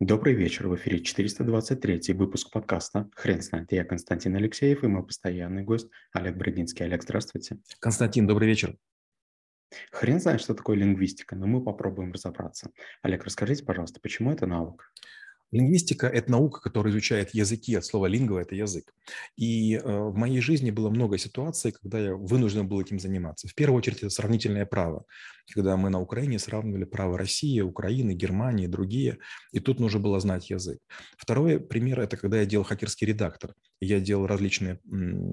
Добрый вечер, в эфире 423 выпуск подкаста «Хрен знает». Я Константин Алексеев и мой постоянный гость Олег Брагинский. Олег, здравствуйте. Константин, добрый вечер. Хрен знает, что такое лингвистика, но мы попробуем разобраться. Олег, расскажите, пожалуйста, почему это наука? Лингвистика – это наука, которая изучает языки, от слова «лингва» – это язык. И э, в моей жизни было много ситуаций, когда я вынужден был этим заниматься. В первую очередь, это сравнительное право, когда мы на Украине сравнивали право России, Украины, Германии и другие, и тут нужно было знать язык. Второй пример – это когда я делал хакерский редактор. Я делал различные,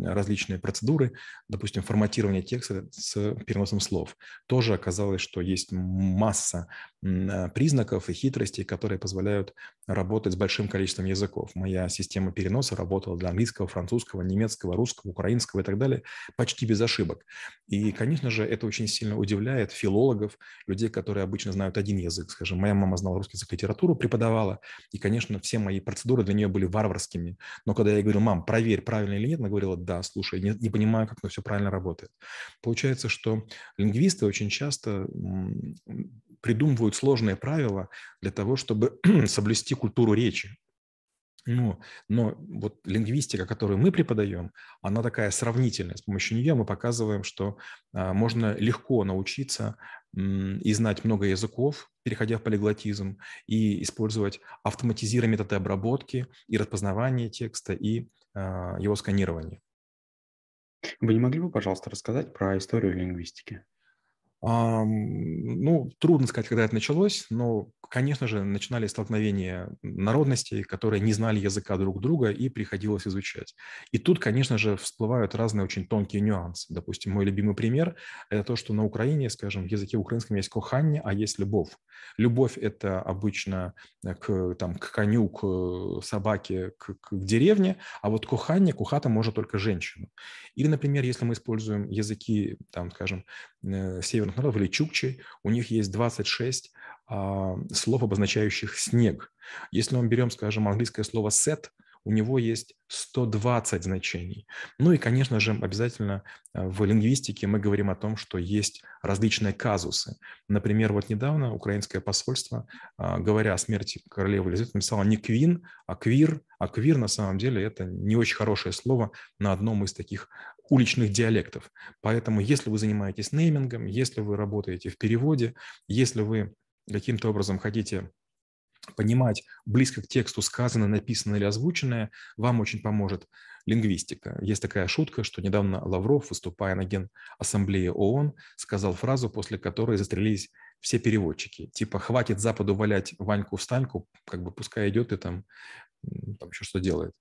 различные процедуры, допустим, форматирование текста с переносом слов. Тоже оказалось, что есть масса э, признаков и хитростей, которые позволяют работать с большим количеством языков. Моя система переноса работала для английского, французского, немецкого, русского, украинского и так далее почти без ошибок. И, конечно же, это очень сильно удивляет филологов, людей, которые обычно знают один язык. Скажем, моя мама знала русский язык, литературу преподавала, и, конечно, все мои процедуры для нее были варварскими. Но когда я говорил, мам, проверь, правильно или нет, она говорила, да, слушай, не, не понимаю, как это все правильно работает. Получается, что лингвисты очень часто придумывают сложные правила для того, чтобы соблюсти культуру речи. Ну, но вот лингвистика, которую мы преподаем, она такая сравнительная. С помощью нее мы показываем, что а, можно легко научиться и знать много языков, переходя в полиглотизм, и использовать автоматизированные методы обработки и распознавания текста, и его сканирования. Вы не могли бы, пожалуйста, рассказать про историю лингвистики? Ну, трудно сказать, когда это началось, но, конечно же, начинали столкновения народностей, которые не знали языка друг друга и приходилось изучать. И тут, конечно же, всплывают разные очень тонкие нюансы. Допустим, мой любимый пример – это то, что на Украине, скажем, в языке украинском есть коханье, а есть любовь. Любовь – это обычно к, там, к коню, к собаке, к, к деревне, а вот коханье, кухата может только женщину. Или, например, если мы используем языки, там, скажем, э, северных коренных народов или чукчи, у них есть 26 а, слов, обозначающих снег. Если мы берем, скажем, английское слово set, у него есть 120 значений. Ну и, конечно же, обязательно а, в лингвистике мы говорим о том, что есть различные казусы. Например, вот недавно украинское посольство, а, говоря о смерти королевы Елизаветы, написало не квин, а квир. А квир на самом деле это не очень хорошее слово на одном из таких уличных диалектов. Поэтому если вы занимаетесь неймингом, если вы работаете в переводе, если вы каким-то образом хотите понимать близко к тексту сказанное, написанное или озвученное, вам очень поможет лингвистика. Есть такая шутка, что недавно Лавров, выступая на Генассамблее ООН, сказал фразу, после которой застрелились все переводчики. Типа, хватит Западу валять Ваньку-встаньку, как бы пускай идет и там, там еще что делает.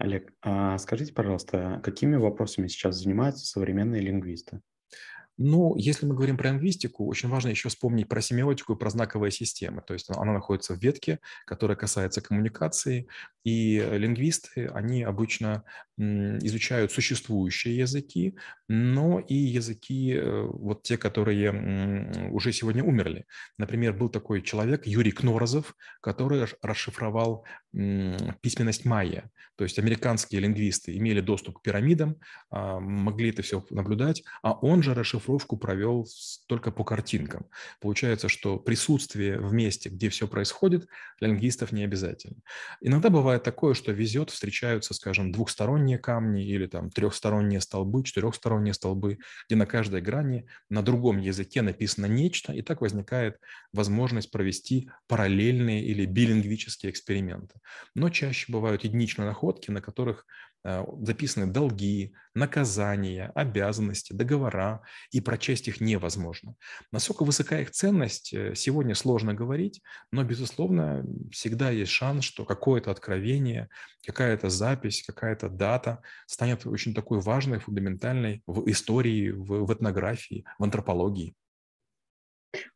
Олег, а скажите, пожалуйста, какими вопросами сейчас занимаются современные лингвисты? Ну, если мы говорим про лингвистику, очень важно еще вспомнить про семиотику и про знаковые системы. То есть она находится в ветке, которая касается коммуникации, и лингвисты, они обычно изучают существующие языки, но и языки, э, вот те, которые уже сегодня умерли. Например, был такой человек, Юрий Кнорозов, который расшифровал письменность майя. То есть американские лингвисты имели доступ к пирамидам, а, могли это все наблюдать, а он же расшифровку провел только по картинкам. Получается, что присутствие в месте, где все происходит, для лингвистов не обязательно. Иногда бывает такое, что везет, встречаются, скажем, двухсторонние камни или там трехсторонние столбы, четырехсторонние столбы, где на каждой грани на другом языке написано нечто, и так возникает возможность провести параллельные или билингвические эксперименты. Но чаще бывают единичные находки, на которых э, записаны долги, наказания, обязанности, договора, и прочесть их невозможно. Насколько высока их ценность, э, сегодня сложно говорить, но, безусловно, всегда есть шанс, что какое-то откровение, какая-то запись, какая-то дата станет очень такой важной, фундаментальной в истории, в, в этнографии, в антропологии.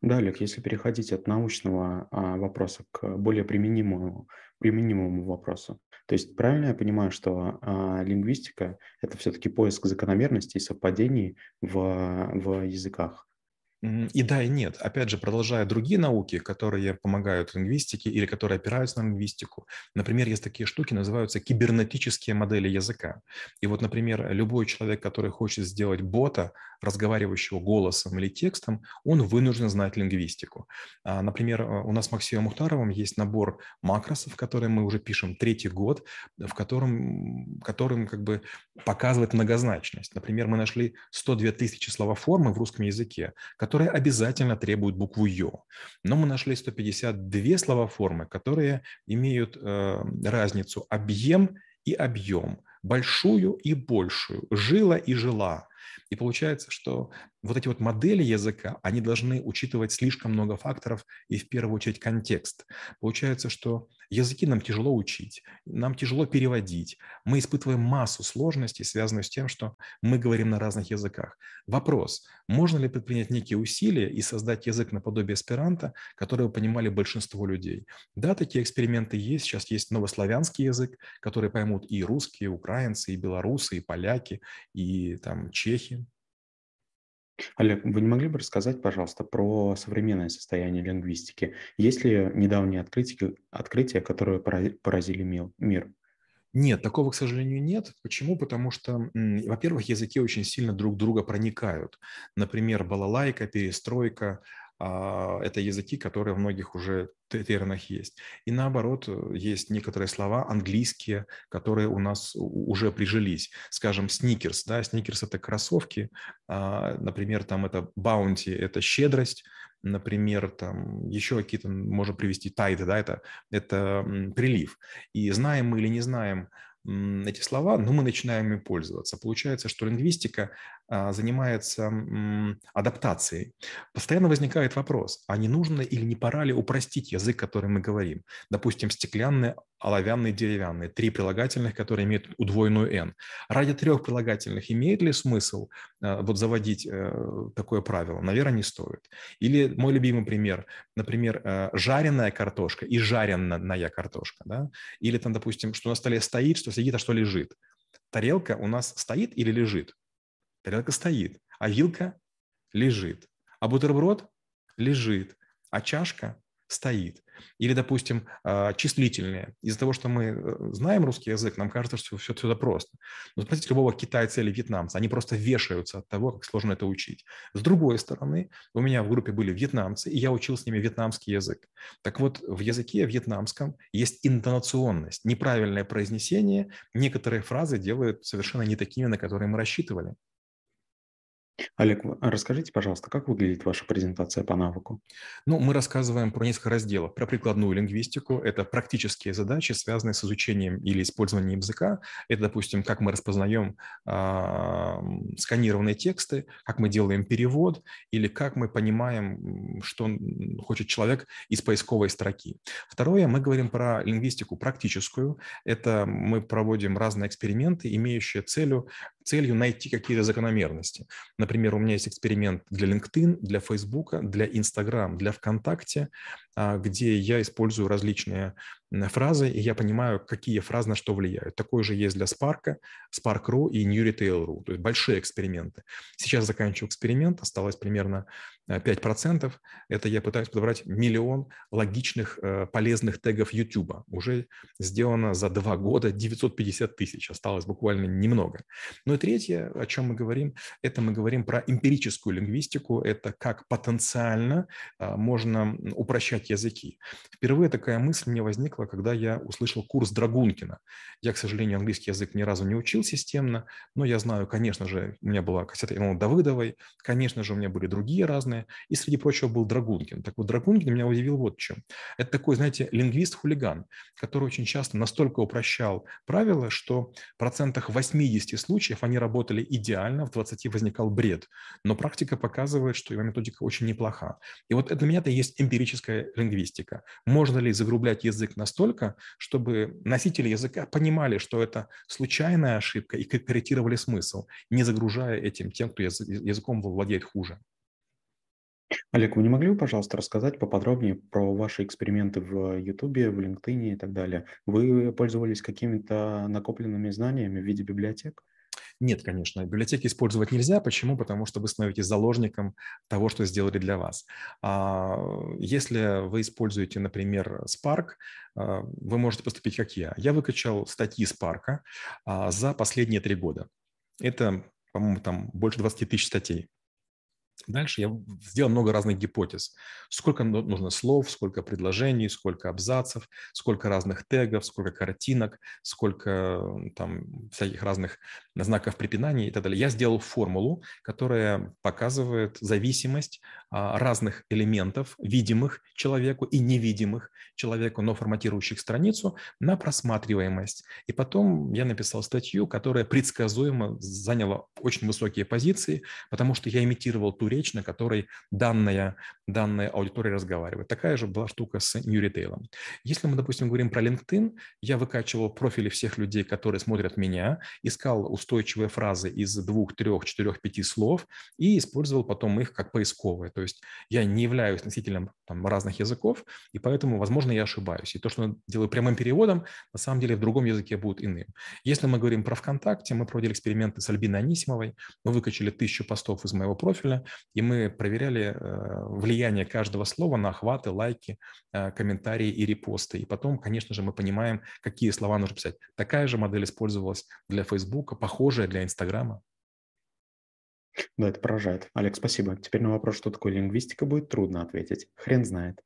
Да, Олег, если переходить от научного а, вопроса к более применимому, применимому вопросу, то есть правильно я понимаю, что а, лингвистика– это все-таки поиск закономерностей и совпадений в, в языках? И да, и нет. Опять же, продолжая другие науки, которые помогают лингвистике или которые опираются на лингвистику. Например, есть такие штуки, называются кибернетические модели языка. И вот, например, любой человек, который хочет сделать бота, разговаривающего голосом или текстом, он вынужден знать лингвистику. А, например, э, у нас с Максимом Мухтаровым есть набор макросов, которые мы уже пишем третий год, в котором, которым как бы показывает многозначность. Например, мы нашли 102 тысячи словоформы в русском языке, которые обязательно требуют букву «ё». Но мы нашли 152 словоформы, которые имеют э, разницу объем и объем, большую и большую, жила и жила. И получается, что вот эти вот модели языка, они должны учитывать слишком много факторов и в первую очередь контекст. Получается, что языки нам тяжело учить, нам тяжело переводить. Мы испытываем массу сложностей, связанных с тем, что мы говорим на разных языках. Вопрос, можно ли предпринять некие усилия и создать язык наподобие эсперанто, который понимали большинство людей? Да, такие эксперименты есть. Сейчас есть новославянский язык, который поймут и русские, и украинцы, и белорусы, и поляки, и там чехи. Олег, вы не могли бы рассказать, пожалуйста, про современное состояние лингвистики? Есть ли недавние открытия, открытия которые поразили мир? Нет, такого, к сожалению, нет. Почему? Потому что, во-первых, языки очень сильно друг друга проникают. Например, балалайка, перестройка, это языки, которые в многих уже терминах есть. И наоборот, э, есть некоторые слова английские, которые у нас уже прижились. Скажем, сникерс, да, сникерс – это кроссовки, а, например, там это баунти – это щедрость, например, там еще какие-то, можно привести тайды, да, это, это прилив. И знаем мы или не знаем эти слова, но мы начинаем ими пользоваться. Получается, что лингвистика а, занимается адаптацией. Постоянно возникает вопрос, а не нужно или не пора ли упростить язык, который мы говорим? Допустим, стеклянный, оловянный, деревянный. Три прилагательных, которые имеют удвоенную «н». Ради трех прилагательных имеет ли смысл а, вот заводить э, такое правило? Наверное, не стоит. Или мой любимый пример, например, э, жареная картошка и жареная картошка. Да? Или там, допустим, что на столе стоит, что сидит, а что лежит. Тарелка у нас стоит или лежит? Тарелка стоит, а вилка лежит, а бутерброд лежит, а чашка стоит. Или, допустим, а, числительные. Из-за того, что мы э, знаем русский язык, нам кажется, что все отсюда просто. Но спросите любого китайца или вьетнамца, они просто вешаются от того, как сложно это учить. С другой стороны, у меня в группе были вьетнамцы, и я учил с ними вьетнамский язык. Так вот, в языке вьетнамском есть интонационность, неправильное произнесение. Некоторые фразы делают совершенно не такими, на которые мы рассчитывали. Олег, а расскажите, пожалуйста, как выглядит ваша презентация по навыку? Ну, мы рассказываем про несколько разделов. Про прикладную лингвистику – это практические задачи, связанные с изучением или использованием языка. Это, допустим, как мы распознаем э, сканированные тексты, как мы делаем перевод или как мы понимаем, что хочет человек из поисковой строки. Второе, мы говорим про лингвистику практическую. Это мы проводим разные эксперименты, имеющие целью целью найти какие-то закономерности. Например, у меня есть эксперимент для LinkedIn, для Facebook, для Instagram, для ВКонтакте, а, где я использую различные фразы, и я понимаю, какие фразы на что влияют. Такое же есть для Spark, Spark.ru и New Retail.ru, то есть большие эксперименты. Сейчас заканчиваю эксперимент, осталось примерно 5%. Э, Это я пытаюсь подобрать миллион логичных, э, полезных тегов YouTube. Уже сделано за два года 950 тысяч, осталось буквально немного. Ну и третье, о чем мы говорим, это мы говорим про эмпирическую лингвистику, это как потенциально а, можно упрощать языки. Впервые такая мысль мне возникла, когда я услышал курс Драгункина. Я, к сожалению, английский язык ни разу не учил системно, но я знаю, конечно же, у меня была кассета Ивана Давыдовой, конечно же, у меня были другие разные, и среди прочего был Драгункин. Так вот, Драгункин меня удивил вот чем. Это такой, знаете, лингвист-хулиган, который очень часто настолько упрощал правила, что в процентах 80 случаев они работали идеально, в 20 возникал бред. Но практика показывает, что его методика очень неплоха. И вот для меня это есть эмпирическая лингвистика. Можно ли загрублять язык настолько, чтобы носители языка понимали, что это случайная ошибка и корректировали смысл, не загружая этим тем, кто языком владеет хуже. Олег, вы не могли бы, пожалуйста, рассказать поподробнее про ваши эксперименты в Ютубе, в LinkedIn и так далее? Вы пользовались какими-то накопленными знаниями в виде библиотек? Нет, конечно, библиотеки использовать нельзя. Почему? Потому что вы становитесь заложником того, что сделали для вас. А, если вы используете, например, Spark, а, вы можете поступить как я. Я выкачал статьи Spark а, за последние три года. Это, по-моему, там больше 20 тысяч статей. Дальше я сделал много разных гипотез. Сколько нужно слов, сколько предложений, сколько абзацев, сколько разных тегов, сколько картинок, сколько там всяких разных знаков препинания и так далее. Я сделал формулу, которая показывает зависимость а, разных элементов, видимых человеку и невидимых человеку, но форматирующих страницу, на просматриваемость. И потом я написал статью, которая предсказуемо заняла очень высокие позиции, потому что я имитировал ту речь, на которой данная, данная аудитория разговаривает. Такая же была штука с New Retail. Если мы, допустим, говорим про LinkedIn, я выкачивал профили всех людей, которые смотрят меня, искал устойчивые фразы из двух, трех, четырех, пяти слов и использовал потом их как поисковые. То есть я не являюсь носителем там, разных языков, и поэтому, возможно, я ошибаюсь. И то, что я делаю прямым переводом, на самом деле в другом языке будет иным. Если мы говорим про ВКонтакте, мы проводили эксперименты с Альбиной Анисимовой, мы выкачали тысячу постов из моего профиля, и мы проверяли э, влияние каждого слова на охваты, лайки, э, комментарии и репосты. И потом, конечно же, мы понимаем, какие слова нужно писать. Такая же модель использовалась для Фейсбука, похожая для Инстаграма. Да, это поражает. Алекс, спасибо. Теперь на вопрос, что такое лингвистика, будет трудно ответить. Хрен знает.